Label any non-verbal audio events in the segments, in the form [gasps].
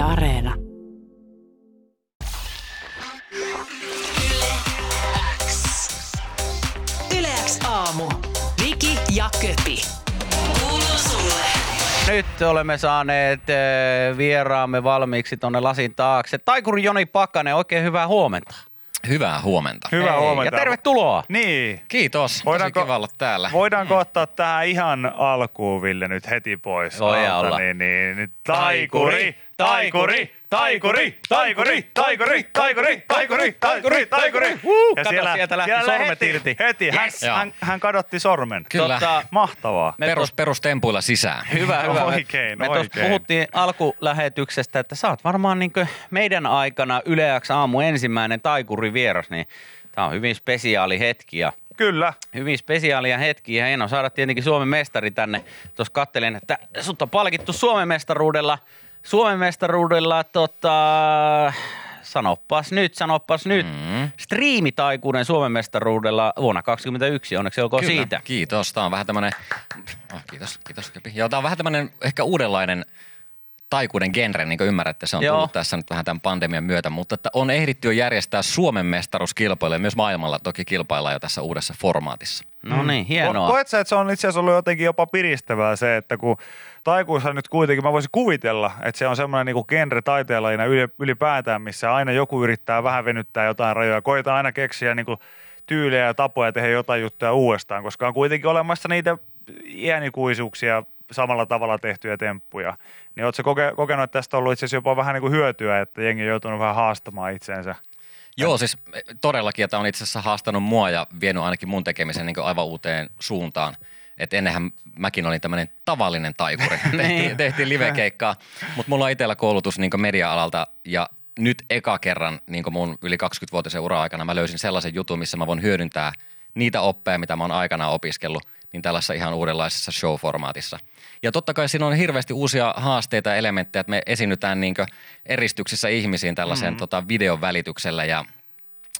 Yle Areena. Yleäks aamu. Viki ja Köpi. Kuuluu sulle. Nyt olemme saaneet äh, vieraamme valmiiksi tonne lasin taakse. Taikuri Joni Pakkanen, oikein hyvää huomenta. Hyvää huomenta. Hyvää Hei, huomenta. Ja tervetuloa. Niin. Kiitos. Voidaanko- Tosi kiva olla täällä. Voidaanko ottaa tähän ihan alkuun, Ville, nyt heti pois? Alta? olla. Niin, niin, niin. Taikuri, taikuri, taikuri, taikuri, taikuri, taikuri, taikuri, taikuri, taikuri. Huu, kato, sieltä lähti sormet heti, irti. Heti, hän, Joo. hän, hän kadotti sormen. Kyllä. Tota, Mahtavaa. me Perus, perustempuilla sisään. Hyvä, hyvä. Oikein, me oikein. puhuttiin alkulähetyksestä, että sä oot varmaan niin meidän aikana Yleäks aamu ensimmäinen taikuri vieras, niin tää on hyvin spesiaali hetki ja Kyllä. hyvin spesiaalia hetki ja hienoa saada tietenkin Suomen mestari tänne. Tuossa kattelin, että sut on palkittu Suomen mestaruudella. Suomen mestaruudella tota, sanoppas nyt, sanoppas nyt. Mm. Striimitaikuuden Suomen mestaruudella vuonna 2021, onneksi olkoon Kyllä. siitä. Kiitos. Tämä on vähän tämmönen, oh, kiitos, kiitos Kepi. Joo, tämä on vähän tämmönen ehkä uudenlainen taikuuden genre, niin kuin ymmärrätte, se on Joo. tullut tässä nyt vähän tämän pandemian myötä, mutta että on ehditty jo järjestää Suomen mestaruuskilpailuja, myös maailmalla toki kilpaillaan jo tässä uudessa formaatissa. No niin, Ko- hienoa. Koet sä, että se on itse asiassa ollut jotenkin jopa piristävää se, että kun taikuissa nyt kuitenkin, mä voisin kuvitella, että se on semmoinen niin genre taiteenlajina yli, ylipäätään, missä aina joku yrittää vähän venyttää jotain rajoja. Koetaan aina keksiä niin kuin tyylejä ja tapoja tehdä jotain juttuja uudestaan, koska on kuitenkin olemassa niitä iänikuisuuksia samalla tavalla tehtyjä temppuja. Niin ootko koke, kokenut, että tästä on ollut itse asiassa jopa vähän niin kuin hyötyä, että jengi on joutunut vähän haastamaan itseensä? Joo, siis todellakin, että on itse asiassa haastanut mua ja vienyt ainakin mun tekemisen niin aivan uuteen suuntaan. Et ennenhän mäkin olin tämmöinen tavallinen taikuri. [laughs] tehtiin, tehtiin livekeikkaa, mutta mulla on itsellä koulutus niin media-alalta ja nyt eka kerran niin mun yli 20-vuotisen ura-aikana mä löysin sellaisen jutun, missä mä voin hyödyntää niitä oppeja, mitä mä oon aikanaan opiskellut, niin tällaisessa ihan uudenlaisessa show-formaatissa. Ja totta kai siinä on hirveästi uusia haasteita ja elementtejä, että me esiinnytään niin eristyksissä ihmisiin tällaisen mm-hmm. tota, videon välityksellä ja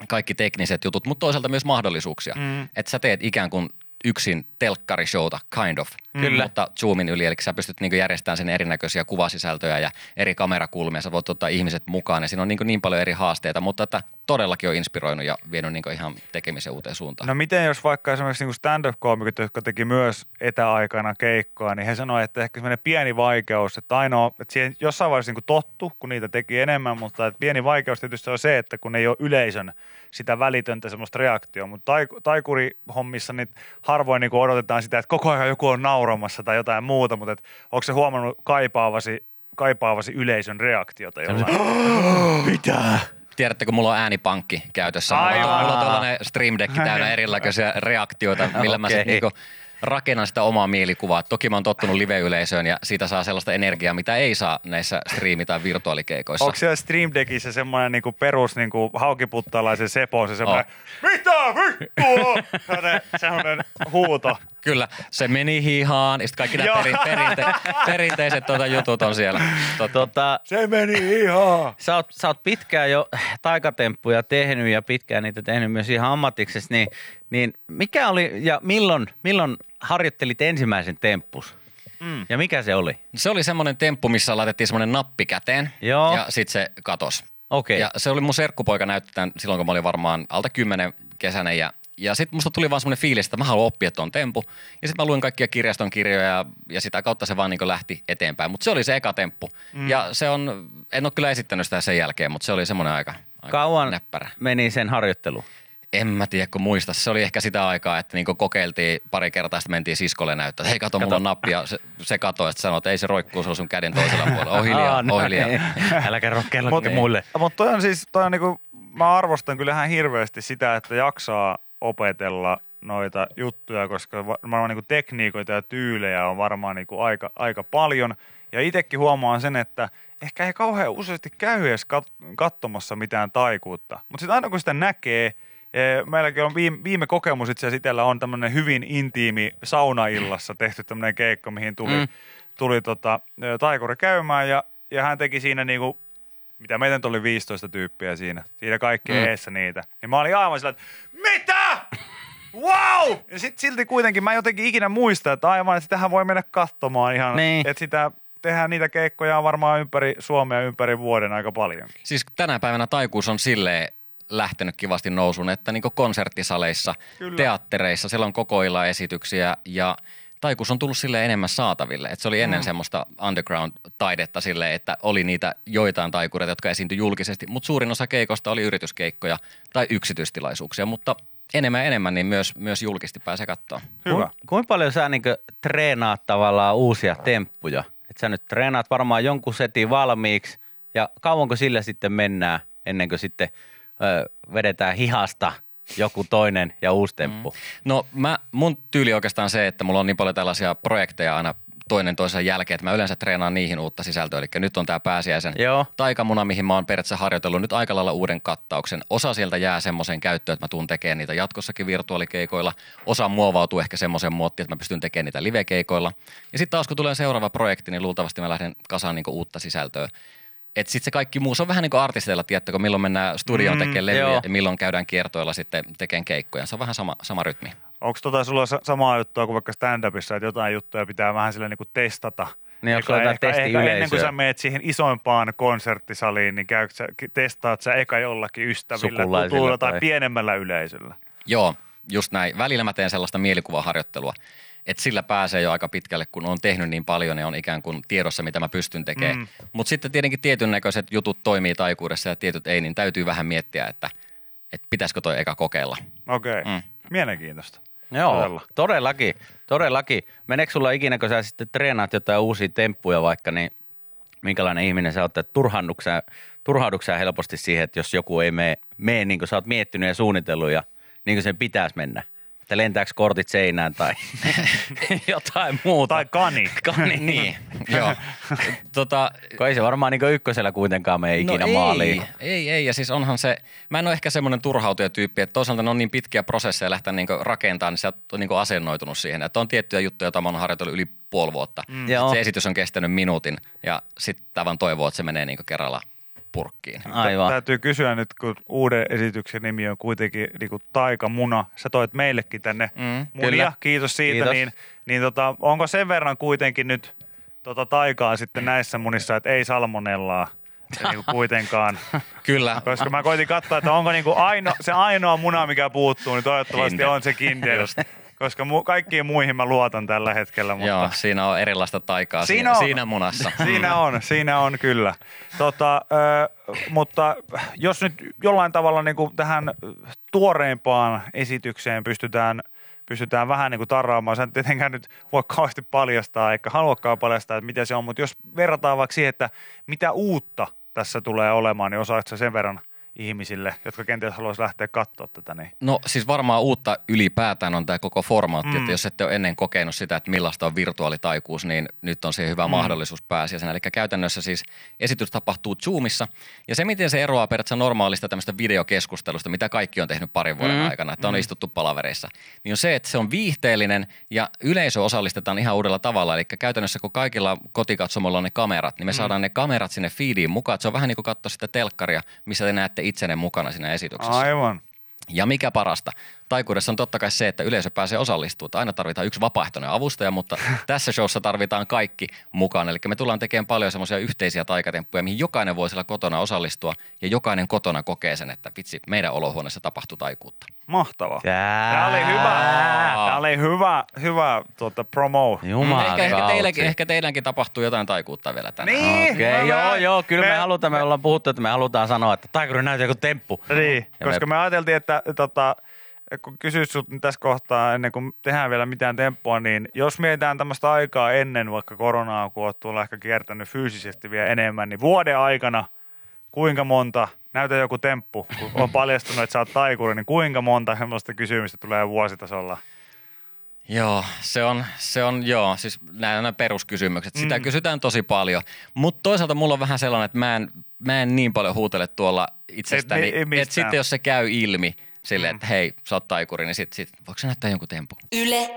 kaikki tekniset jutut, mutta toisaalta myös mahdollisuuksia. Mm. Että sä teet ikään kuin yksin telkkarishowta, kind of. Kyllä. Mutta Zoomin yli, eli sä pystyt niin järjestämään sen erinäköisiä kuvasisältöjä ja eri kamerakulmia, sä voit ottaa ihmiset mukaan ja siinä on niin, niin paljon eri haasteita, mutta että todellakin on inspiroinut ja vienyt niin ihan tekemisen uuteen suuntaan. No miten jos vaikka esimerkiksi niin stand-up-koomikot, jotka teki myös etäaikana keikkoa, niin he sanoivat, että ehkä semmoinen pieni vaikeus, että ainoa, että siihen jossain vaiheessa niin tottu, kun niitä teki enemmän, mutta että pieni vaikeus tietysti on se, että kun ei ole yleisön sitä välitöntä semmoista reaktioa, mutta taik- taikurihommissa niin harvoin niin odotetaan sitä, että koko ajan joku on nauramassa tai jotain muuta, mutta että onko se huomannut kaipaavasi, kaipaavasi yleisön reaktiota jollain? [gasps] Mitä? Tiedätte, kun mulla on äänipankki käytössä. Mulla on, Aivan. mulla on tällainen Stream Deck täynnä erilaisia reaktioita, millä mä Okei. sitten niinku rakennan sitä omaa mielikuvaa. Toki mä oon tottunut live-yleisöön ja siitä saa sellaista energiaa, mitä ei saa näissä striimi- tai virtuaalikeikoissa. Onko siellä Stream Deckissä semmoinen niinku perus niinku haukiputtalaisen sepo, se semmoinen, mitä vittua? Semmoinen, huuto. Kyllä, se meni hihaan. Ja sitten kaikki nämä perin, perinte, perinteiset tuota jutut on siellä. Totta. Tota, Se meni ihan. sä oot, sä oot pitkään jo taikatemppuja tehnyt ja pitkään niitä tehnyt myös ihan ammatiksesi, niin, niin mikä oli ja milloin, milloin harjoittelit ensimmäisen temppus? Mm. Ja mikä se oli? Se oli semmoinen temppu, missä laitettiin semmoinen nappi käteen Joo. ja sitten se katos. Okei. Ja se oli mun serkkupoika näytti tämän silloin, kun mä olin varmaan alta kymmenen kesänen ja ja sitten musta tuli vaan semmoinen fiilis, että mä haluan oppia tuon temppu. Ja sitten mä luin kaikkia kirjaston kirjoja ja, ja sitä kautta se vaan niin lähti eteenpäin. Mutta se oli se eka temppu. Mm. Ja se on, en ole kyllä esittänyt sitä sen jälkeen, mutta se oli semmoinen aika, aika Kauan näppärä. meni sen harjoittelu? En mä tiedä, kun muista. Se oli ehkä sitä aikaa, että niinku kokeiltiin pari kertaa, sitten mentiin siskolle näyttää, että hei kato, mulla on nappi ja se, se katoi sitten sanoi, että ei se roikkuu, se on sun käden toisella puolella. Oh hiljaa, Aa, no oh hiljaa. niin. Älä kerro kello Mut- muille. Mutta toi on siis, toi on niinku, mä arvostan kyllä ihan hirveästi sitä, että jaksaa opetella noita juttuja, koska va- varmaan niinku tekniikoita ja tyylejä on varmaan niinku aika, aika paljon. Ja itsekin huomaan sen, että ehkä ei kauhean useasti käy edes kat- katsomassa mitään taikuutta. Mutta sitten aina kun sitä näkee, meilläkin on viime, viime kokemus itse asiassa itsellä on tämmöinen hyvin intiimi saunaillassa tehty tämmöinen keikka, mihin tuli, Mm. tuli tota, eh, taikuri käymään ja, ja hän teki siinä niinku mitä meitä nyt oli 15 tyyppiä siinä, siinä kaikki Mm. eessä niitä, niin mä olin aivan sillä, että mitä? Wow! Ja sit silti kuitenkin mä en jotenkin ikinä muista, että aivan, että sitähän voi mennä katsomaan ihan, Niin. että sitä tehdään niitä keikkoja varmaan ympäri Suomea ympäri vuoden aika paljonkin. Siis tänä päivänä taikuus on silleen lähtenyt kivasti nousuun, että niin konserttisaleissa, Kyllä. teattereissa, siellä on koko illan esityksiä ja taikuus on tullut sille enemmän saataville. Et se oli ennen mm. semmoista underground-taidetta sille, että oli niitä joitain taikureita, jotka esiintyi julkisesti, mutta suurin osa keikosta oli yrityskeikkoja tai yksityistilaisuuksia, mutta enemmän ja enemmän niin myös, myös julkisesti pääsee katsoa. Hyvä. Ku, kuinka paljon sä niin treenaat tavallaan uusia temppuja? Et sä nyt treenaat varmaan jonkun setin valmiiksi ja kauanko sillä sitten mennään ennen kuin sitten vedetään hihasta joku toinen ja uusi temppu? Mm. No mä, mun tyyli oikeastaan se, että mulla on niin paljon tällaisia projekteja aina toinen toisen jälkeen, että mä yleensä treenaan niihin uutta sisältöä. Eli nyt on tämä pääsiäisen Joo. taikamuna, mihin mä oon periaatteessa harjoitellut nyt aika lailla uuden kattauksen. Osa sieltä jää semmoiseen käyttöön, että mä tuun tekemään niitä jatkossakin virtuaalikeikoilla. Osa muovautuu ehkä semmoiseen muottiin, että mä pystyn tekemään niitä livekeikoilla. Ja sitten taas kun tulee seuraava projekti, niin luultavasti mä lähden kasaan niinku uutta sisältöä. Että sitten se kaikki muu, se on vähän niin kuin artisteilla, tiedätkö, milloin mennään studioon Mm, tekemään levyjä ja milloin käydään kiertoilla sitten tekemään keikkoja. Se on vähän sama, sama rytmi. Onko tota sulla sa- samaa juttua kuin vaikka stand-upissa, että jotain juttuja pitää vähän sillä niinku testata? Niin, onko jotain ehkä, ehkä ennen kuin sä meet siihen isoimpaan konserttisaliin, niin käy, sä, testaat sä eka jollakin ystävillä, tutuilla tai tai- pienemmällä yleisöllä. Joo, just näin. Välillä mä teen sellaista mielikuvaharjoittelua, että sillä pääsee jo aika pitkälle, kun on tehnyt niin paljon ja on ikään kuin tiedossa, mitä mä pystyn tekemään. Mm. Mutta sitten tietenkin tietyn näköiset jutut toimii taikuudessa ja tietyt ei, niin täytyy vähän miettiä, että, että pitäisikö toi eka kokeilla. Okei, okay. Mm. mielenkiintoista. Joo, Todella. todellakin, todellakin. Meneekö sulla ikinä, kun sä sitten treenaat jotain uusia temppuja vaikka, niin minkälainen ihminen sä oot, että turhauduksä helposti siihen, että jos joku ei mene, mene niin kuin sä oot miettinyt ja suunnitellut ja niin kuin sen pitäisi mennä. Että lentääkö kortit seinään tai [laughs] jotain muuta. Tai kani. [laughs] Kani. [laughs] Niin, joo. tota, Kun ei se varmaan niin ykkösellä kuitenkaan mene ikinä no ei, maaliin. Ei, ei, ja siis onhan se, mä en ole ehkä semmoinen turhautujatyyppi, että toisaalta ne on niin pitkiä prosesseja lähteä niin rakentamaan, niin sä oot niin asennoitunut siihen. Että on tiettyjä juttuja, joita mä oon harjoitellut yli puoli vuotta. Mm. Joo. Se esitys on kestänyt minuutin ja sitten vaan toivoo, että se menee niin kerralla purkkiin. Aivan. Täytyy kysyä nyt, kun uuden esityksen nimi on kuitenkin niin kuin Taikamuna. Sä toit meillekin tänne Mm, munia, kyllä. kiitos siitä. Kiitos. Niin, niin tota, onko sen verran kuitenkin nyt tota taikaa sitten näissä munissa, että ei salmonellaa niin kuin kuitenkaan? [laughs] Kyllä. Koska mä koitin katsoa, että onko niin kuin aino, se ainoa muna, mikä puuttuu, niin toivottavasti Kinder. on se Kinder. Koska mu, kaikkiin muihin mä luotan tällä hetkellä. Mutta Joo, siinä on erilaista taikaa Siinä siinä, on. siinä munassa. [laughs] Siinä on, siinä on kyllä. Tota, ö, mutta jos nyt jollain tavalla niin kuin tähän tuoreimpaan esitykseen pystytään, pystytään vähän niin kuin tarraamaan, sä et tietenkään nyt voi kauheasti paljastaa, eikä haluakaan paljastaa, että mitä se on, mutta jos verrataan vaikka siihen, että mitä uutta tässä tulee olemaan, niin osaatko sen verran ihmisille, jotka kenties haluaisi lähteä katsoa tätä, niin No siis varmaan uutta ylipäätään on tämä koko formaatti, Mm. mm. että jos ette ole ennen kokenut sitä, että millaista on virtuaalitaikuus, niin nyt on siihen hyvä mm. mahdollisuus pääsiäisenä. Eli käytännössä siis esitys tapahtuu Zoomissa ja se, miten se eroaa periaatteessa normaalista tämmöistä videokeskustelusta, mitä kaikki on tehnyt parin vuoden Mm. mm. aikana, että on istuttu palavereissa, niin on se, että se on viihteellinen ja yleisö osallistetaan ihan uudella tavalla. Eli käytännössä kun kaikilla kotikatsomolla on ne kamerat, niin me mm. saadaan ne kamerat sinne feediin mukaan. Että se on vähän niin kuin katsoa sitä telkkaria, missä te näette itsenne mukana siinä esityksessä. aivan. Ja mikä parasta, taikuudessa on totta kai se, että yleisö pääsee osallistumaan. Aina tarvitaan yksi vapaaehtoinen avustaja, mutta [laughs] tässä showssa tarvitaan kaikki mukaan. Eli me tullaan tekemään paljon semmoisia yhteisiä taikatemppuja, mihin jokainen voi siellä kotona osallistua ja jokainen kotona kokee sen, että vitsi, meidän olohuoneessa tapahtuu taikuutta. Mahtavaa. Tää. Tämä oli hyvä, tämä oli hyvä, hyvä tuota, promo. Jumala ehkä, ehkä, teilläkin, ehkä teidänkin tapahtuu jotain taikuutta vielä tänään. Niin. Okei, okay, mä- joo, joo, kyllä me, me- halutaan, me ollaan puhuttu, että me halutaan sanoa, että taikuri näyttää joku temppu. Niin, Ja koska me- me ajateltiin, että tota, kun kysyt sut nyt tässä kohtaa ennen kuin tehdään vielä mitään temppua, niin jos mietitään tämmöistä aikaa ennen vaikka koronaa, kun oot tuolla ehkä kiertänyt fyysisesti vielä enemmän, niin vuoden aikana kuinka monta, näytä joku temppu, kun on [laughs] paljastunut, että sä oot taikuri, niin kuinka monta semmoista kysymystä tulee vuositasolla? Joo, se on, se on joo, siis nämä nämä peruskysymykset. Sitä Mm. kysytään tosi paljon, mutta toisaalta mulla on vähän sellainen, että mä en, mä en niin paljon huutele tuolla itsestäni, Et mi- että sitten jos se käy ilmi silleen, Mm. että hei, sä oot taikuri, niin sit, sit voiko se näyttää jonkun tempu? Yle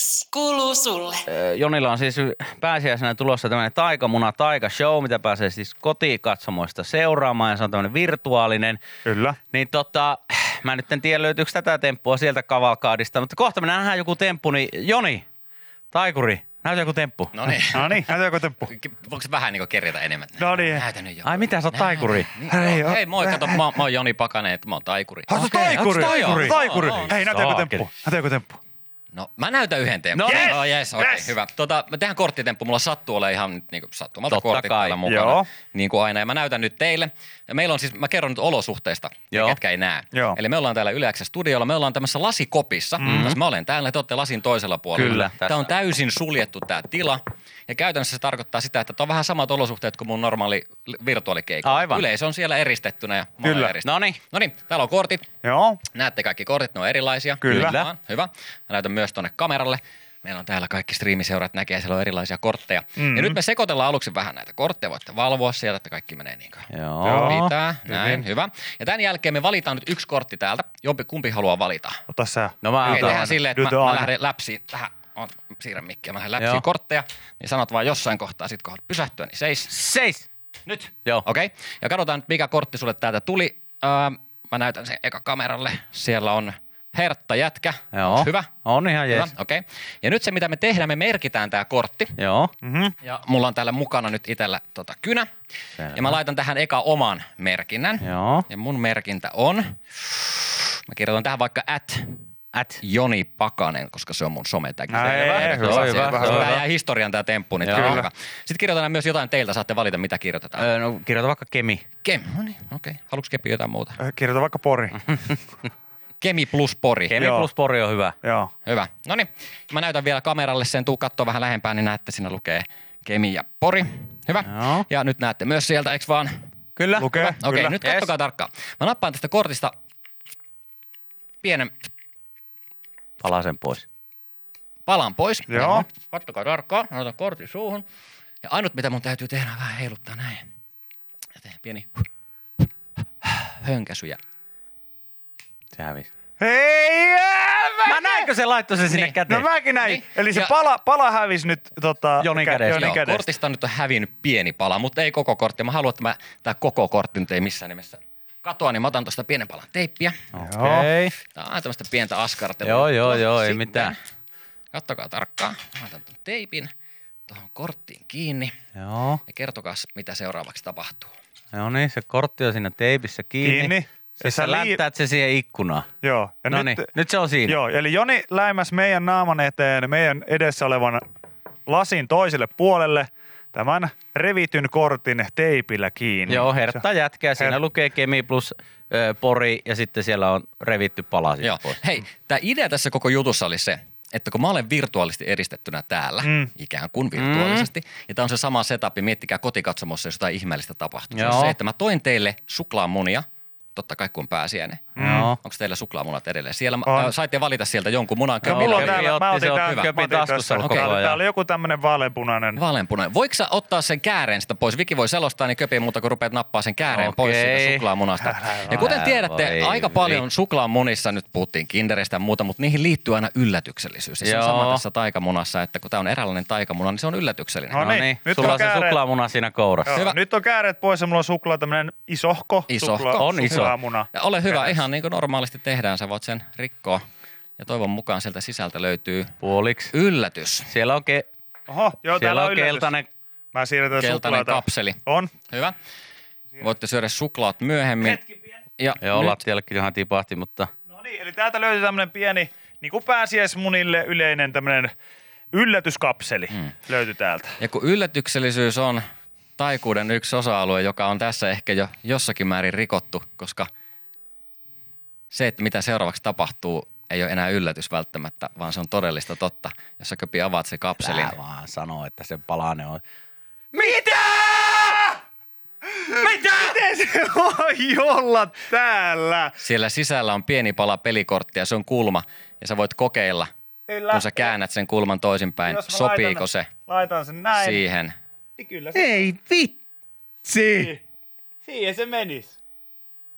X kuuluu sulle. Jonilla on siis pääsiäisenä tulossa tämmöinen taikamuna taika show, mitä pääsee siis kotikatsomoista seuraamaan ja se on tämmöinen virtuaalinen. Kyllä. Niin tota, mä nyt en tiedä löytyykö tätä temppua sieltä kavalkaadista, mutta kohta me nähdään joku temppu, niin Joni, taikuri, Näytä joku temppu. No niin. No niin, näytä joku temppu. Voinko se vähän niin kerjata enemmän? No niin. Näytä nyt joku. Ai mitä, sä oot taikuri? Niin, Hei, hei, o- hei, moi, kato, mä, mä oon Joni Pakanen, että mä oon taikuri. Oletko Okei, taikuri? Taikuri. taikuri? Hei, näytä joku temppu. Näytä joku temppu. No mä näytän yhden tempun. No niin. Oh, yes, okei, Yes. hyvä. Tota, me tehdään korttitemppu. Mulla sattuu olemaan ihan nyt niinku sattumalta Totta kortit kai. mukana. Joo. Niin kuin aina. Ja mä näytän nyt teille. Ja meillä on siis, mä kerron nyt olosuhteista, Joo. Ketkä ei näe. Joo. Eli me ollaan täällä Yleäksä studiolla. Me ollaan tämmöisessä lasikopissa. Mm-hmm. Mä olen täällä te olette lasin toisella puolella. Kyllä, Tämä on tässä. täysin suljettu tämä tila. Ja käytännössä se tarkoittaa sitä, että on vähän samat olosuhteet kuin mun normaali virtuaalikeikka. Aivan. Yleisö on siellä eristettynä ja mä Kyllä. No niin. No niin, täällä on kortit. Joo. Näette kaikki kortit, ne on erilaisia. Kyllä. Hyvä. Hyvä. Mä näytän myös tuonne kameralle. Meillä on täällä kaikki striimiseuraat näkee, siellä on erilaisia kortteja. Mhm. Mm-hmm. Ja nyt me sekoitellaan aluksi vähän näitä kortteja. Voitte valvoa sieltä, että kaikki menee niin kuin Joo. Pitää. Näin, Hyvin. hyvä. Ja tämän jälkeen me valitaan nyt yksi kortti täältä. Jompi, kumpi haluaa valita? Ota sä. No mä Okei, otan. tehdään silleen, että mä, mä lähden läpsiin. Tähän, on, siirrän mikkiä. Mä lähden läpsiin Joo. kortteja. Niin sanot vaan jossain kohtaa, sit kun haluat pysähtyä, niin seis. Seis. Nyt. Joo. Okei. Okay. Ja katsotaan nyt, mikä kortti sulle täältä tuli. Öö, mä näytän sen eka kameralle. Siellä on Hertta jätkä. Joo. Onks hyvä? On ihan jees. okei. Okay. Ja nyt se, mitä me tehdään, me merkitään tämä kortti. Joo. Mhm. Ja mulla on täällä mukana nyt itsellä tota kynä. Selvä. Ja mä laitan tähän eka oman merkinnän. Joo. Ja mun merkintä on, mä kirjoitan tähän vaikka at At. Joni Pakanen, koska se on mun sometäki. Ai, Selvä. ei, hyvä, Selvä, hyvä, selvä. hyvä. Tämä jää historian tämä temppu, niin Joo. tämä hyvä. Sitten kirjoitetaan myös jotain teiltä, saatte valita mitä kirjoitetaan. Öö, no, kirjoita vaikka Kemi. Kem, no niin, okei. Okay. Haluatko Kepi jotain muuta? Äh, Kirjoita vaikka Pori. [laughs] Kemi plus Pori. Kemi Joo. plus Pori on hyvä. Joo. Hyvä. No niin, mä näytän vielä kameralle sen, tuu katsoa vähän lähempään, niin näette, siinä lukee Kemi ja Pori. Hyvä. Joo. Ja nyt näette myös sieltä, eikö vaan? Kyllä. Lukee. Okei, Kyllä. nyt Yes. katsokaa tarkkaan. Mä nappaan tästä kortista pienen Palasen pois. palan pois. Joo. Kattokaa tarkkaan. Mä otan kortin suuhun. Ja ainut, mitä mun täytyy tehdä, on vähän heiluttaa näin. Ja teen pieni hönkäsy. Ja... Se hävisi. Hei! Mä näinkö se laittoi se sinne Niin. käteen? No mäkin näin. Niin. Eli se Ja- pala, pala hävisi nyt tota, Jonin kä- kädestä. Jonin Joo, kädestä. kortista nyt on hävinnyt pieni pala, mutta ei koko kortti. Mä haluan, että mä, tää koko kortti nyt ei missään nimessä katoa, niin mä otan tuosta pienen palan teippiä. Okei. Tää on tämmöistä pientä askartelua. Joo, joo, joo, ei Sitten mitään. Kattokaa tarkkaan. Mä otan ton teipin tuohon korttiin kiinni Joo. ja kertokaa, mitä seuraavaksi tapahtuu. No niin, se kortti on siinä teipissä kiinni. Kiinni. Sitten sä sä lii- länttäät se siihen ikkunaan. Joo. Ja No niin, nyt se on siinä. Joo, eli Joni läimäs meidän naaman eteen meidän edessä olevan lasin toiselle puolelle tämän revityn kortin teipillä kiinni. Joo, hertta jätkää. Siinä Her- lukee Kemi plus ö, Pori ja sitten siellä on revitty pala siitä Joo. pois. Hei, tämä idea tässä koko jutussa oli se, että kun mä olen virtuaalisesti eristettynä täällä, Mm. ikään kuin virtuaalisesti, mm. ja tämä on se sama setup, miettikää kotikatsomossa, jos jotain ihmeellistä tapahtuu. Joo. se, että mä toin teille suklaamunia, totta kai kun pääsiäinen. Joo. Onko teillä suklaamunat edelleen? Siellä On. on. saitte valita sieltä jonkun munan. No, mulla on täällä, otti, mä se otin on täällä, Köpin mä otin taskussa koko Täällä, täällä on joku tämmönen vaaleanpunainen. Vaaleanpunainen. Voiko sä ottaa sen kääreen sitä pois? Viki voi selostaa, niin köpi muuta, kun rupeat nappaa sen kääreen Okei. pois siitä suklaamunasta. Ja kuten Älä tiedätte, voi aika paljon suklaamunissa, nyt puhuttiin kindereistä ja muuta, mutta niihin liittyy aina yllätyksellisyys. Ja se on Joo. sama tässä taikamunassa, että kun tämä on eräänlainen taikamuna, niin se on yllätyksellinen. No No niin, niin, nyt sulla on se suklaamuna siinä kourassa. Nyt on kääreet pois ja mulla on suklaa tämmönen isohko. Isohko. Suklaa, On iso. Suklaamuna. Ja ole hyvä, ihan niin kuin normaalisti tehdään, sä voit sen rikkoa. Ja toivon mukaan sieltä sisältä löytyy Puoliksi. yllätys. Siellä on, ke- Oho, joo, siellä täällä on on keltainen. Mä siirretään Keltainen suklaata. kapseli. On. Hyvä. Voitte syödä suklaat myöhemmin. Ja Joo, nyt lattiallekin ihan tipahti, mutta No niin, eli täältä löytyy tämmönen pieni, niin kuin pääsiäismunille yleinen tämmönen yllätyskapseli Hmm. löytyy täältä. Ja kun yllätyksellisyys on taikuuden yksi osa-alue, joka on tässä ehkä jo jossakin määrin rikottu, koska se, että mitä seuraavaksi tapahtuu, ei ole enää yllätys välttämättä, vaan se on todellista totta. Jos sä köpi avaat se kapselin. Tää vaan sanoo, että se palane on. Mitä? Mitä? Miten se voi olla täällä? Siellä sisällä on pieni pala pelikorttia, se on kulma ja sä voit kokeilla, Kyllä. kun sä käännät sen kulman toisinpäin, sopiiko laitan, se Laitan sen näin. siihen. Niin kyllä se, Ei vitsi. siihen se menis.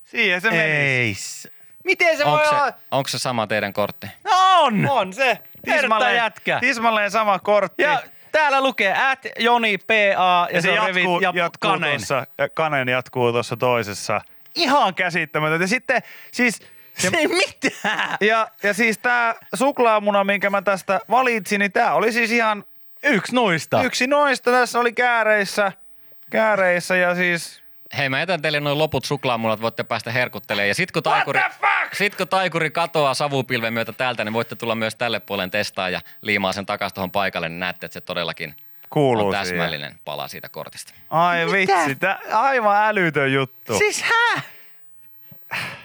Siihen se menis. Ei. s- Miten se voi Onko olla? se, onko se sama teidän kortti? No on. On se. Tismalleen, jätkä. tismalleen sama kortti. Ja täällä lukee at Joni PA ja, ja se, on jatkuu, revit ja jatkuu kanen. Tuossa, ja kanen jatkuu tuossa toisessa. Ihan käsittämätöntä. Ja sitten siis... Se ei mitään. Ja, ja siis tämä suklaamuna, minkä mä tästä valitsin, niin tämä oli siis ihan Yksi noista. Yksi noista tässä oli kääreissä, kääreissä ja siis Hei, mä jätän teille noin loput suklaamunat, voitte päästä herkuttelemaan. Ja sit kun, taikuri, sit kun taikuri katoaa savupilven myötä täältä, niin voitte tulla myös tälle puolen testaa ja liimaa sen takaisin tuohon paikalle, niin näette, että se todellakin kuuluu on siihen. täsmällinen pala siitä kortista. Ai vitsi, tää, aivan älytön juttu. Siis hä?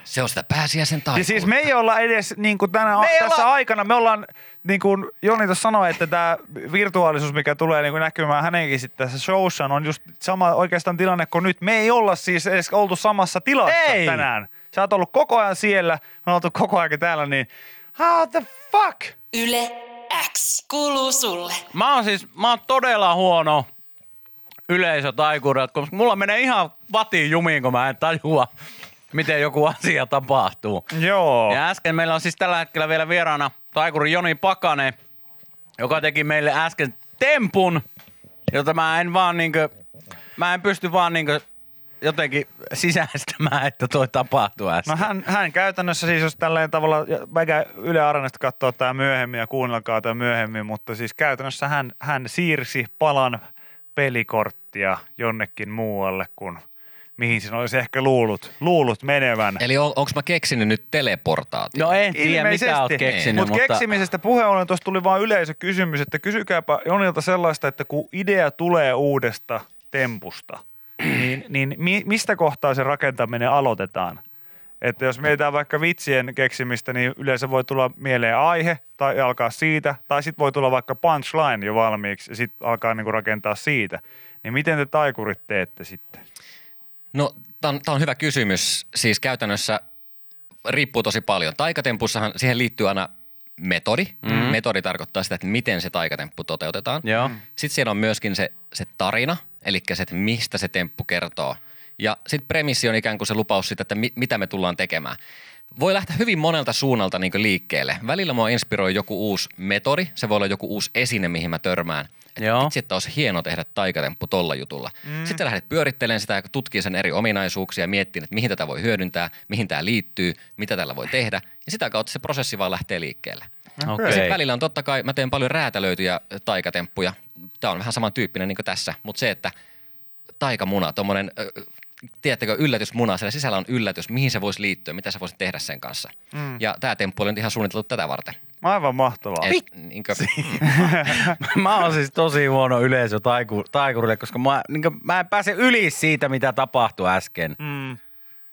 Se on sitä pääsiäisen taikuutta. Ja siis me ei olla edes niin kuin tänä, Me tässä olla- aikana, me ollaan, niin kuin Joni tuossa sanoi, että tämä virtuaalisuus, mikä tulee niin kuin näkymään hänenkin sitten tässä showssa, on just sama oikeastaan tilanne kuin nyt. Me ei olla siis edes oltu samassa tilassa Ei. tänään. Sä oot ollut koko ajan siellä, me ollaan oltu koko ajan täällä, niin how the fuck? Yle X kuuluu sulle. Mä oon siis, mä oon todella huono yleisötaikuri, koska mulla menee ihan vatiin jumiin, kun mä en tajua, miten joku asia tapahtuu. Joo. Ja äsken meillä on siis tällä hetkellä vielä vieraana taikuri Joni Pakane, joka teki meille äsken tempun, jota mä en vaan niinkö, mä en pysty vaan niinkö jotenkin sisäistämään, että toi tapahtuu äsken. No hän, hän käytännössä siis, jos tälleen tavalla, käyn Yle Areenasta katsoa tämä myöhemmin ja kuunnelkaa tämä myöhemmin, mutta siis käytännössä hän, hän siirsi palan pelikorttia jonnekin muualle kuin mihin sen olisi ehkä luullut, luullut menevän. Eli on, onko mä keksinyt nyt teleportaatio? No en tiedä, mitä oot keksinyt, Mut mutta... keksimisestä puheen ollen tuossa tuli vaan yleisökysymys, että kysykääpä Jonilta sellaista, että kun idea tulee uudesta tempusta, niin, niin mi, mistä kohtaa se rakentaminen aloitetaan? Että jos mietitään vaikka vitsien keksimistä, niin yleensä voi tulla mieleen aihe tai alkaa siitä, tai sitten voi tulla vaikka punchline jo valmiiksi ja sitten alkaa niinku rakentaa siitä. Niin miten te taikurit teette sitten? No, tämä on, tää on hyvä kysymys. Siis käytännössä riippuu tosi paljon. Taikatempussahan siihen liittyy aina metodi. Mm. Metodi tarkoittaa sitä, että miten se taikatemppu toteutetaan. Joo. Sitten siellä on myöskin se, se tarina, eli se, että mistä se temppu kertoo. Ja sitten premissi on ikään kuin se lupaus siitä, että mi, mitä me tullaan tekemään. Voi lähteä hyvin monelta suunnalta niin liikkeelle. Välillä mua inspiroi joku uusi metodi, se voi olla joku uusi esine, mihin mä törmään. Että Joo. vitsi, että olisi hieno tehdä taikatemppu tolla jutulla. Mm. Sitten lähdet pyörittelemään sitä ja tutkii sen eri ominaisuuksia ja miettii, että mihin tätä voi hyödyntää, mihin tämä liittyy, mitä tällä voi tehdä. Ja sitä kautta se prosessi vaan lähtee liikkeelle. Okay. Sitten välillä on totta kai, mä teen paljon räätälöityjä taikatemppuja. Tämä on vähän samantyyppinen niin kuin tässä, mutta se, että taikamuna, tuommoinen, tiedättekö, yllätysmuna, siellä sisällä on yllätys, mihin se voisi liittyä, mitä sä voisit tehdä sen kanssa. Mm. Ja tämä temppu oli nyt ihan suunniteltu tätä varten. Aivan mahtavaa. Et, niin kuin, [laughs] mä oon siis tosi huono yleisö taiku, taikurille, koska mä, niin mä en pääse yli siitä, mitä tapahtui äsken. Mm.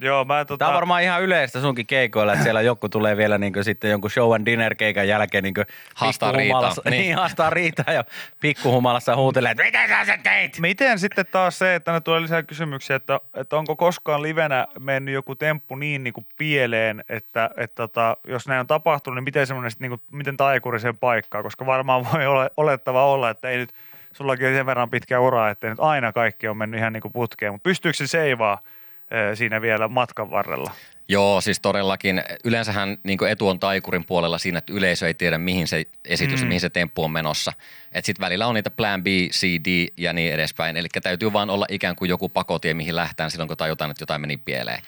Joo, mä tota... Tämä on varmaan ihan yleistä sunkin keikoilla, että siellä joku tulee vielä niin sitten jonkun show and dinner keikan jälkeen niin Haastaa riitaa. niin. Niin. haastaa riitaa ja pikkuhumalassa huutelee, että mitä sä sen teit? Miten sitten taas se, että ne tulee lisää kysymyksiä, että, että onko koskaan livenä mennyt joku temppu niin, niin kuin pieleen, että, että tota, jos näin on tapahtunut, niin miten semmoinen niin kuin, miten taikuri sen paikkaa, koska varmaan voi ole, olettava olla, että ei nyt, sullakin on sen verran pitkä ura, että nyt aina kaikki on mennyt ihan niin kuin putkeen, mutta pystyykö se seivaa siinä vielä matkan varrella? Joo, siis todellakin. Yleensähän niin etu on taikurin puolella siinä, että yleisö ei tiedä, mihin se esitys, mm. mihin se temppu on menossa. Että sitten välillä on niitä plan B, C, D ja niin edespäin. Eli täytyy vaan olla ikään kuin joku pakotie, mihin lähtään silloin, kun tajutaan, että jotain meni pieleen.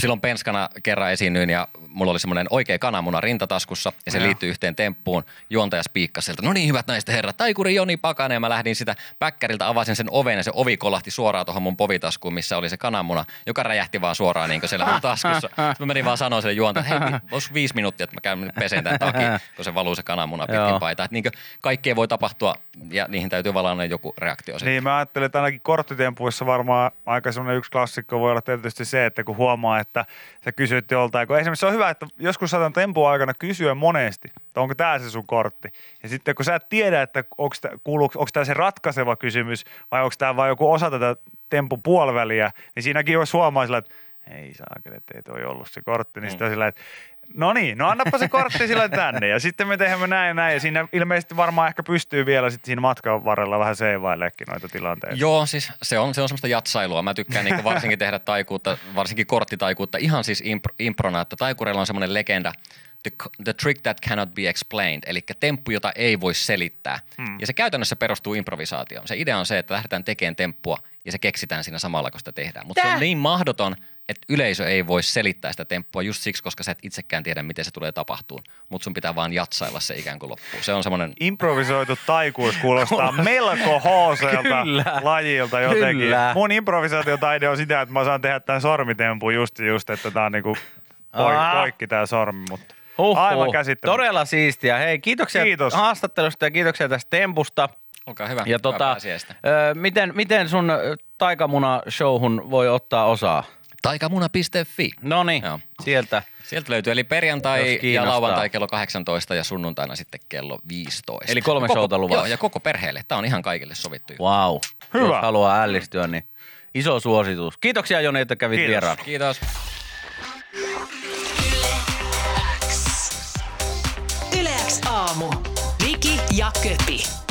Silloin penskana kerran esiinnyin ja mulla oli semmoinen oikea kananmuna rintataskussa ja se Joo. liittyy yhteen temppuun. Juontaja spiikkasi sieltä, no niin hyvät naiset herrat, taikuri Joni Pakanen ja mä lähdin sitä päkkäriltä, avasin sen oven ja se ovi kolahti suoraan tuohon mun povitaskuun, missä oli se kananmuna, joka räjähti vaan suoraan niin siellä mun taskussa. Sitten [laughs] mä menin vaan sanoa sille juontajalle, että hei, olisi viisi minuuttia, että mä käyn peseen tämän takia, kun se valuu se kananmuna Joo. pitkin paitaa. Että niin kaikkea voi tapahtua ja niihin täytyy valaa joku reaktio sitten. Niin, mä ajattelen, että ainakin korttitempuissa varmaan aika semmoinen yksi klassikko voi olla tietysti se, että kun huomaa, että sä kysyt joltain, kun esimerkiksi se on hyvä, että joskus saatan tempun aikana kysyä monesti, että onko tämä se sun kortti. Ja sitten kun sä et tiedä, että onko tämä se ratkaiseva kysymys vai onko tämä vain joku osa tätä tempun puoliväliä, niin siinäkin jos huomaa sillä, että ei saakeli, että ei toi ollut se kortti, niin sitten on sillä, että No niin, no annapa se kortti sillä tänne ja sitten me teemme näin ja näin ja siinä ilmeisesti varmaan ehkä pystyy vielä sitten siinä matkan varrella vähän seivaileekin noita tilanteita. Joo, siis se on, se on semmoista jatsailua. Mä tykkään niinku varsinkin tehdä taikuutta, varsinkin korttitaikuutta, ihan siis impro, improna, että taikureilla on semmoinen legenda, the, the trick that cannot be explained, eli temppu, jota ei voi selittää. Hmm. Ja se käytännössä perustuu improvisaatioon. Se idea on se, että lähdetään tekemään temppua ja se keksitään siinä samalla, kun sitä tehdään. Mutta se on niin mahdoton, että yleisö ei voi selittää sitä temppua just siksi, koska sä et itsekään tiedä, miten se tulee tapahtuun. Mutta sun pitää vaan jatsailla se ikään kuin loppuun. Se on semmoinen Improvisoitu taikuus kuulostaa [laughs] melko hooselta lajilta jotenkin. Kyllä. Mun improvisaatiotaide on sitä, että mä saan tehdä tämän sormitempun just, just että tää on niinku poi, Aa. poikki tää sormi, mutta Huhhuh. aivan käsittämätöntä. Todella siistiä. Hei, kiitoksia Kiitos. haastattelusta ja kiitoksia tästä tempusta. Olkaa hyvä. Ja tota, ö, miten, miten sun taikamuna-showhun voi ottaa osaa? Taikamuna.fi. No niin, Joo. sieltä. Sieltä löytyy eli perjantai ja lauantai kello 18 ja sunnuntaina sitten kello 15. Eli kolme koko, showta luvassa. Joo, ja koko perheelle. Tämä on ihan kaikille sovittu. Wow. Hyvä. Jos haluaa ällistyä, niin iso suositus. Kiitoksia Joni, että kävit Kiitos. vieraana. Kiitos. Yle X aamu. Viki ja Köpi.